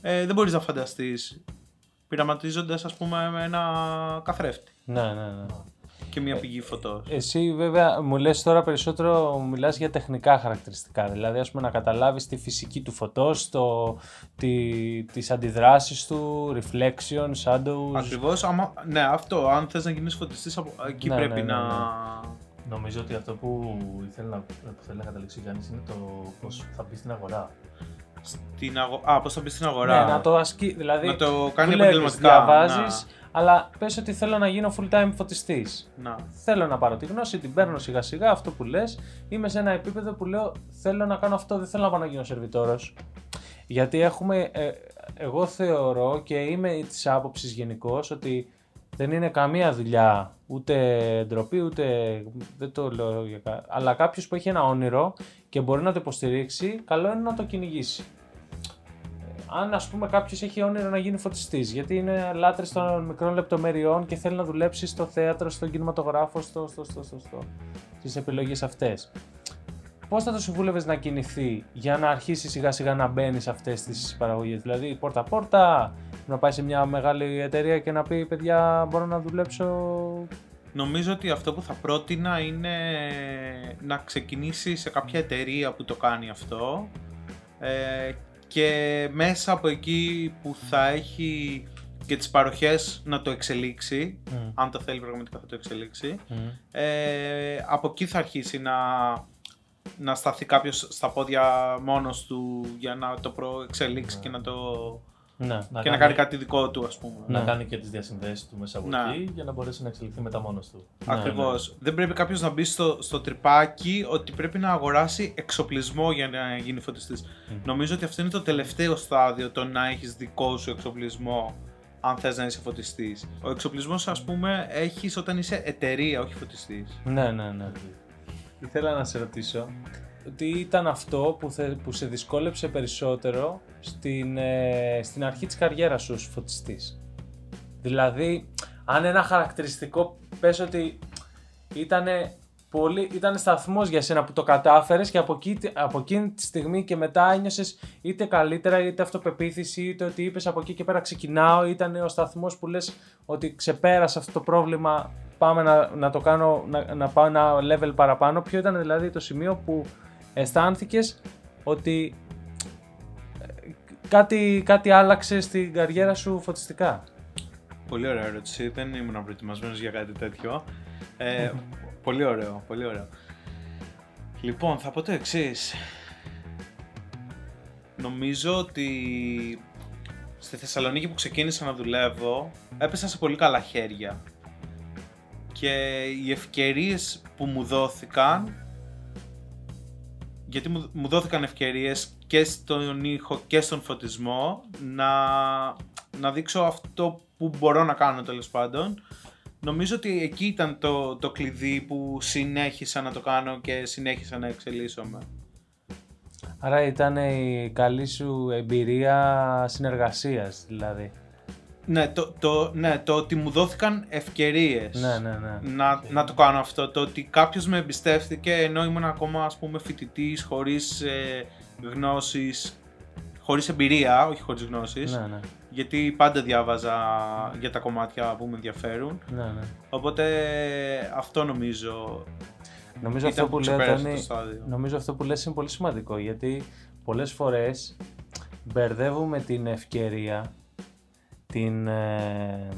ε, δεν μπορείς να φανταστείς. Πειραματίζοντας ας πούμε με ένα καθρέφτη Ναι, ναι, ναι. Και μια πηγή φωτός. Εσύ βέβαια μου λες τώρα περισσότερο μιλάς για τεχνικά χαρακτηριστικά, δηλαδή ας πούμε να καταλάβεις τη φυσική του φωτός, το, τη, τις αντιδράσεις του, reflection, shadows. Ακριβώς, άμα, ναι αυτό, αν θες να γίνεις φωτιστής από εκεί Ναι, πρέπει ναι, ναι, να... ναι. Νομίζω ότι αυτό που ήθελε να, που θέλει να καταλήξει ο Γιάννης είναι το πώς θα μπεις στην αγορά. Στην αγο... Α, πώς θα μπεις στην αγορά. Ναι, να το ασκεί, δηλαδή Να το κάνει δουλεύεις, επαγγελματικά. διαβάζεις, Αλλά πες ότι θέλω να γίνω full time φωτιστής. Να. Θέλω να πάρω τη γνώση, την παίρνω σιγά σιγά, αυτό που λες. Είμαι σε ένα επίπεδο που λέω θέλω να κάνω αυτό, δεν θέλω να πάω να γίνω σερβιτόρος. Γιατί έχουμε, ε, εγώ θεωρώ και είμαι της άποψης γενικώς ότι δεν είναι καμία δουλειά, ούτε ντροπή, ούτε δεν το λέω για κα... Αλλά κάποιος που έχει ένα όνειρο και μπορεί να το υποστηρίξει, καλό είναι να το κυνηγήσει. Αν ας πούμε κάποιος έχει όνειρο να γίνει φωτιστής, γιατί είναι λάτρε των μικρών λεπτομεριών και θέλει να δουλέψει στο θέατρο, στον κινηματογράφο, στο, στο, στο, στο, στο, στις επιλογές αυτές. Πώς θα το συμβούλευες να κινηθεί για να αρχίσει σιγά σιγά να μπαίνει σε αυτές τις παραγωγές, Δηλαδή πόρτα-πόρτα, να πάει σε μια μεγάλη εταιρεία και να πει παιδιά μπορώ να δουλέψω Νομίζω ότι αυτό που θα πρότεινα είναι να ξεκινήσει σε κάποια εταιρεία που το κάνει αυτό ε, και μέσα από εκεί που θα έχει και τις παροχές να το εξελίξει, αν το θέλει πραγματικά θα το εξελίξει. Ε, από εκεί θα αρχίσει να, να σταθεί κάποιος στα πόδια μόνος του για να το προεξελίξει και να το ναι. και να κάνει κάτι δικό του, ας πούμε. Να Ναι. κάνει και τις διασυνδέσεις του μέσα από Ναι. εκεί για να μπορέσει να εξελιχθεί μετά μόνος του. Ακριβώς. ναι. Δεν πρέπει κάποιος να μπει στο, στο τρυπάκι ότι πρέπει να αγοράσει εξοπλισμό για να γίνει φωτιστής. Νομίζω ότι αυτό είναι το τελευταίο στάδιο το να έχεις δικό σου εξοπλισμό αν θες να είσαι φωτιστής. Ο εξοπλισμός, ας πούμε, έχεις όταν είσαι εταιρεία, όχι φωτιστής. Ναι, ναι, ναι. Ήθελα να σε ρωτήσω τι ήταν αυτό που, θε, που σε δυσκόλεψε περισσότερο στην, ε, στην αρχή της καριέρας σου ως φωτιστής. Δηλαδή, αν ένα χαρακτηριστικό πες ότι ήταν πολύ, ήταν σταθμός για σένα που το κατάφερες και από, εκεί, από εκείνη τη στιγμή και μετά ένιωσες είτε καλύτερα είτε αυτοπεποίθηση είτε ότι είπες από εκεί και πέρα ξεκινάω ήταν ο σταθμός που λες ότι ξεπέρασα αυτό το πρόβλημα πάμε να, να το κάνω, να, να πάω ένα level παραπάνω. Ποιο ήταν δηλαδή το σημείο που αισθάνθηκες ότι ε, κάτι, κάτι άλλαξε στην καριέρα σου φωτιστικά; Πολύ ωραία ερώτηση. Δεν ήμουν προετοιμασμένος για κάτι τέτοιο. Ε, [LAUGHS] πολύ ωραίο, πολύ ωραίο. Λοιπόν, θα πω το εξής. Νομίζω ότι στη Θεσσαλονίκη που ξεκίνησα να δουλεύω έπεσα σε πολύ καλά χέρια. Και οι ευκαιρίες που μου δόθηκαν γιατί μου, μου δόθηκαν ευκαιρίες και στον ήχο και στον φωτισμό να, να δείξω αυτό που μπορώ να κάνω τέλος πάντων. Νομίζω ότι εκεί ήταν το, το κλειδί που συνέχισα να το κάνω και συνέχισα να εξελίσσομαι. Άρα ήταν η καλή σου εμπειρία συνεργασίας δηλαδή. Ναι, το, το, ναι, το ότι μου δόθηκαν ευκαιρίες Ναι, ναι, ναι. να, να το κάνω αυτό. Το ότι κάποιος με εμπιστεύτηκε ενώ ήμουν ακόμα ας πούμε φοιτητής, χωρίς ε, γνώσεις, χωρίς εμπειρία, όχι χωρίς γνώσεις. Ναι, ναι. γιατί πάντα διάβαζα για τα κομμάτια που με ενδιαφέρουν. ναι, ναι. Οπότε αυτό νομίζω Νομίζω ήταν αυτό, που που λέω, ξεπέρασε Τόνι, το στάδιο. νομίζω αυτό που λες είναι πολύ σημαντικό γιατί πολλές φορές μπερδεύουμε την ευκαιρία, την, ε,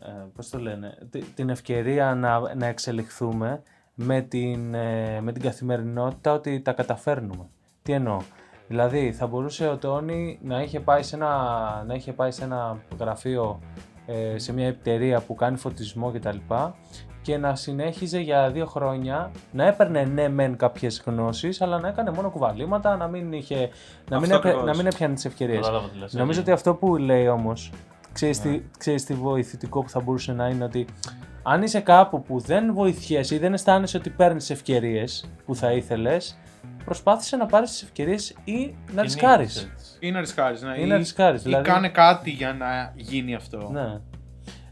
ε, πώς το λένε, τη- την ευκαιρία να, να εξελιχθούμε με την, ε, με την καθημερινότητα ότι τα καταφέρνουμε. Τι εννοώ; Δηλαδή θα μπορούσε ο Τόνι να είχε πάει σε ένα, να είχε πάει σε ένα γραφείο ε, σε μια εταιρεία που κάνει φωτισμό κτλ. Και να συνέχιζε για δύο χρόνια να έπαιρνε ναι μεν κάποιες γνώσεις αλλά να έκανε μόνο κουβαλήματα, να μην, είχε, να μην, Αυτό έπαι- ακριβώς. να μην έπιανε τις ευκαιρίες. Κατάλαβα τι λες, Νομίζω ναι. ότι αυτό που λέει όμως, ξέρεις, τι, ξέρεις τι βοηθητικό που θα μπορούσε να είναι ότι αν είσαι κάπου που δεν βοηθιέσαι ή δεν αισθάνεσαι ότι παίρνεις ευκαιρίες που θα ήθελες, προσπάθησε να πάρεις τις ευκαιρίες ή να ρισκάρεις. Κινείσαι. Ή να ρισκάρεις. Ναι, Ή ή, να ρισκάρεις, ή δηλαδή- κάνε κάτι για να γίνει αυτό. Ναι.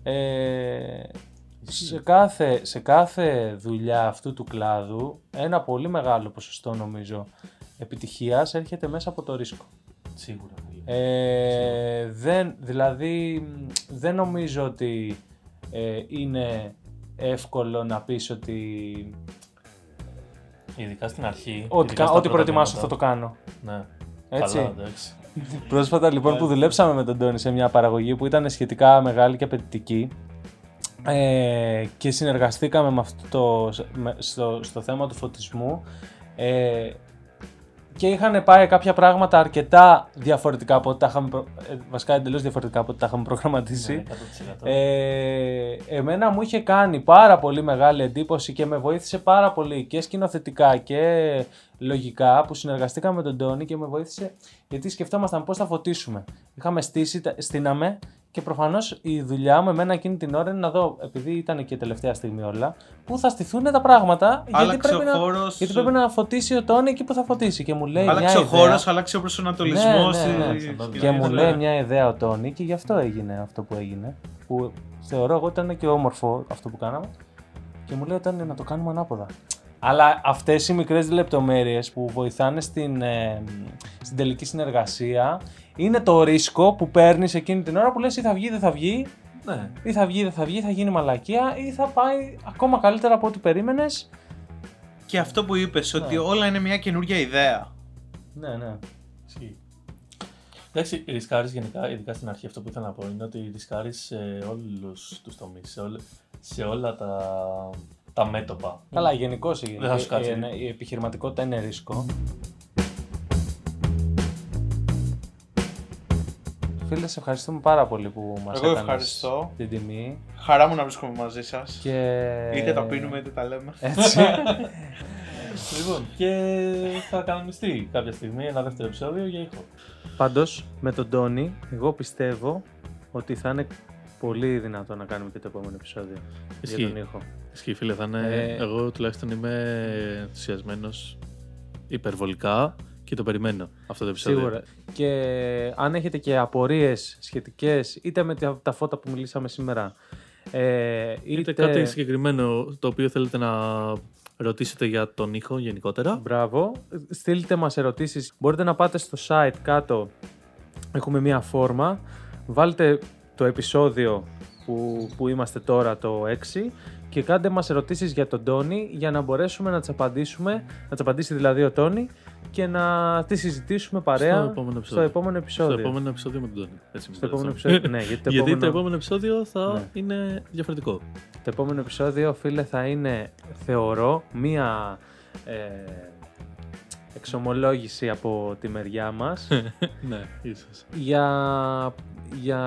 Ε, σε, κάθε, σε κάθε δουλειά αυτού του κλάδου, ένα πολύ μεγάλο ποσοστό νομίζω επιτυχίας έρχεται μέσα από το ρίσκο. Σίγουρα. Ε, δεν, δηλαδή μ, δεν νομίζω ότι ε, είναι εύκολο να πεις ότι Ειδικά στην αρχή. ό,τι, ειδικά κα- στα ό,τι πρώτα προετοιμάσω θα βήματα. το κάνω. Ναι. Έτσι. Καλά, εντάξει. Πρόσφατα λοιπόν που δουλέψαμε με τον Τόνι σε μια παραγωγή που ήταν σχετικά μεγάλη και απαιτητική ε, και συνεργαστήκαμε με αυτό το, με- στο, στο θέμα του φωτισμού ε, και είχαν πάει κάποια πράγματα αρκετά διαφορετικά από ό,τι τα είχαμε. προ- ε, βασικά εντελώς διαφορετικά από ό,τι τα είχαμε προγραμματίσει. Ναι, 100%. Ε, εμένα μου είχε κάνει πάρα πολύ μεγάλη εντύπωση και με βοήθησε πάρα πολύ και σκηνοθετικά και λογικά που συνεργαστήκαμε με τον Τόνι και με βοήθησε γιατί σκεφτόμασταν πώς θα φωτίσουμε. Είχαμε στήσει, τα- στείναμε και προφανώς η δουλειά μου εμένα εκείνη την ώρα είναι να δω, επειδή ήταν και τελευταία στιγμή όλα, πού θα στηθούν τα πράγματα γιατί Άλλαξε πρέπει, ο να, χώρος. γιατί πρέπει να φωτίσει ο Τόνι εκεί που θα φωτίσει και μου λέει Άλλαξε μια ο χώρος, ιδέα. άλλαξε ο προσανατολισμός. Ναι, ναι, ναι. Και μου λέει μια ιδέα ο Τόνι και γι' αυτό έγινε αυτό που έγινε. Που θεωρώ εγώ ήταν και όμορφο αυτό που κάναμε. Και μου λέει Τόνι να το κάνουμε ανάποδα. Αλλά αυτές οι μικρές λεπτομέρειες που βοηθάνε στην, ε, στην τελική συνεργασία είναι το ρίσκο που παίρνεις εκείνη την ώρα που λες ή θα βγει ή δεν θα βγει, Ναι. ή θα βγει ή δεν θα βγει, θα γίνει μαλακία ή θα πάει ακόμα καλύτερα από ό,τι περίμενες. Και αυτό που είπες, ότι όλα είναι μια καινούργια ιδέα. Ναι, ναι. Ισχύει. Εντάξει, ρισκάρεις γενικά, ειδικά στην αρχή, αυτό που ήθελα να πω είναι ότι ρισκάρεις σε όλους τους τομείς, σε, όλε- σε όλα τα, τα μέτωπα. Καλά, γενικώς η, Δεν θα σου η- κάτσει. η- η επιχειρηματικότητα είναι ρίσκο. Φίλε, σε ευχαριστούμε πάρα πολύ που μας Εγώ έκανες ευχαριστώ. την τιμή. Χαρά μου να βρίσκομαι μαζί σας. Και... Είτε τα πίνουμε είτε τα λέμε. Έτσι. [LAUGHS] Λοιπόν, και θα κανονιστεί κάποια στιγμή ένα δεύτερο επεισόδιο για ήχο. Πάντως, με τον Τόνι, εγώ πιστεύω ότι θα είναι πολύ δυνατό να κάνουμε και το επόμενο επεισόδιο Ισχύει. για τον ήχο. Ισχύει, φίλε, θα είναι. Ε, Εγώ τουλάχιστον είμαι ενθουσιασμένος υπερβολικά και το περιμένω αυτό το επεισόδιο. Σίγουρα. Και αν έχετε και απορίες σχετικές είτε με τα τα φώτα που μιλήσαμε σήμερα, ε, Είτε κάτι συγκεκριμένο το οποίο θέλετε να ρωτήσετε για τον ήχο γενικότερα. Μπράβο. Στείλτε μας ερωτήσεις. Μπορείτε να πάτε στο site κάτω. Έχουμε μία φόρμα. Βάλτε το επεισόδιο που, που είμαστε τώρα το 6 και κάντε μας ερωτήσεις για τον Τόνι για να μπορέσουμε να τις απαντήσουμε, να τις απαντήσει δηλαδή ο Τόνι και να τις συζητήσουμε παρέα Στο επόμενο στο επεισόδιο. επόμενο επεισόδιο. Στο επόμενο επεισόδιο με τον Τόνι. Έτσι Στο μου επόμενο το επεισόδιο, ναι, γιατί το [LAUGHS] Γιατί επόμενο- το επόμενο επεισόδιο θα Ναι. είναι διαφορετικό. Το επόμενο επεισόδιο, φίλε, θα είναι, θεωρώ, μία ε, εξομολόγηση από τη μεριά μας [LAUGHS] ναι, ίσως. για, για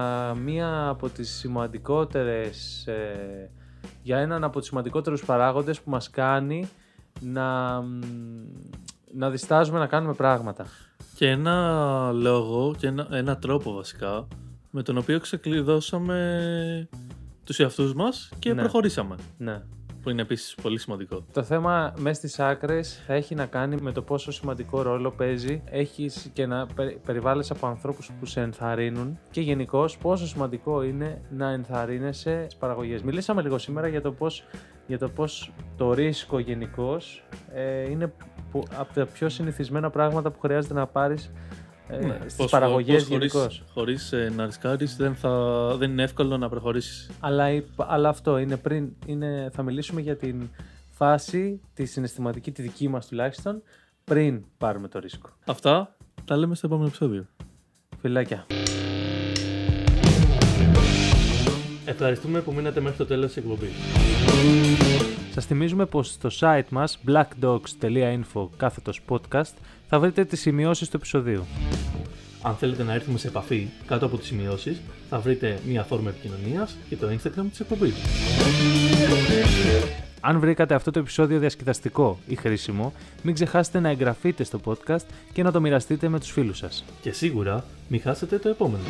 μία από τις σημαντικότερες ε, για έναν από τους σημαντικότερους παράγοντες που μας κάνει να, μ, να διστάζουμε να κάνουμε πράγματα. Και ένα λόγο και ένα, ένα τρόπο βασικά με τον οποίο ξεκλειδώσαμε τους εαυτούς μας και Ναι. προχωρήσαμε. Ναι. Που είναι επίσης πολύ σημαντικό. Το θέμα μέσα στις άκρες θα έχει να κάνει με το πόσο σημαντικό ρόλο παίζει έχεις και να περι- περιβάλλεσαι από ανθρώπους που σε ενθαρρύνουν και γενικώ πόσο σημαντικό είναι να ενθαρρύνεσαι στις παραγωγές. Μιλήσαμε λίγο σήμερα για το πώς, για το, πώς το ρίσκο γενικώς ε, είναι που- από τα πιο συνηθισμένα πράγματα που χρειάζεται να πάρεις ε, στις Πώς- παραγωγές πώς χωρίς- γενικώς. Χωρίς ε, να ρισκάρεις δεν, θα, δεν είναι εύκολο να προχωρήσεις. Αλλά, η- αλλά αυτό είναι πριν. Είναι, θα μιλήσουμε για την φάση, τη συναισθηματική, τη δική μας τουλάχιστον, πριν πάρουμε το ρίσκο. Αυτά τα λέμε στο επόμενο επεισόδιο. Φιλάκια. Ευχαριστούμε που μείνατε μέχρι το τέλος της εκπομπής. Σας θυμίζουμε πως στο site μας blackdogs.info κάθετος podcast θα βρείτε τις σημειώσεις του επεισοδίου. Αν θέλετε να έρθουμε σε επαφή κάτω από τις σημειώσεις, θα βρείτε μια φόρμα επικοινωνίας και το Instagram της εκπομπής. Αν βρήκατε αυτό το επεισόδιο διασκεδαστικό ή χρήσιμο, μην ξεχάσετε να εγγραφείτε στο podcast και να το μοιραστείτε με τους φίλους σας. Και σίγουρα μην χάσετε το επόμενο.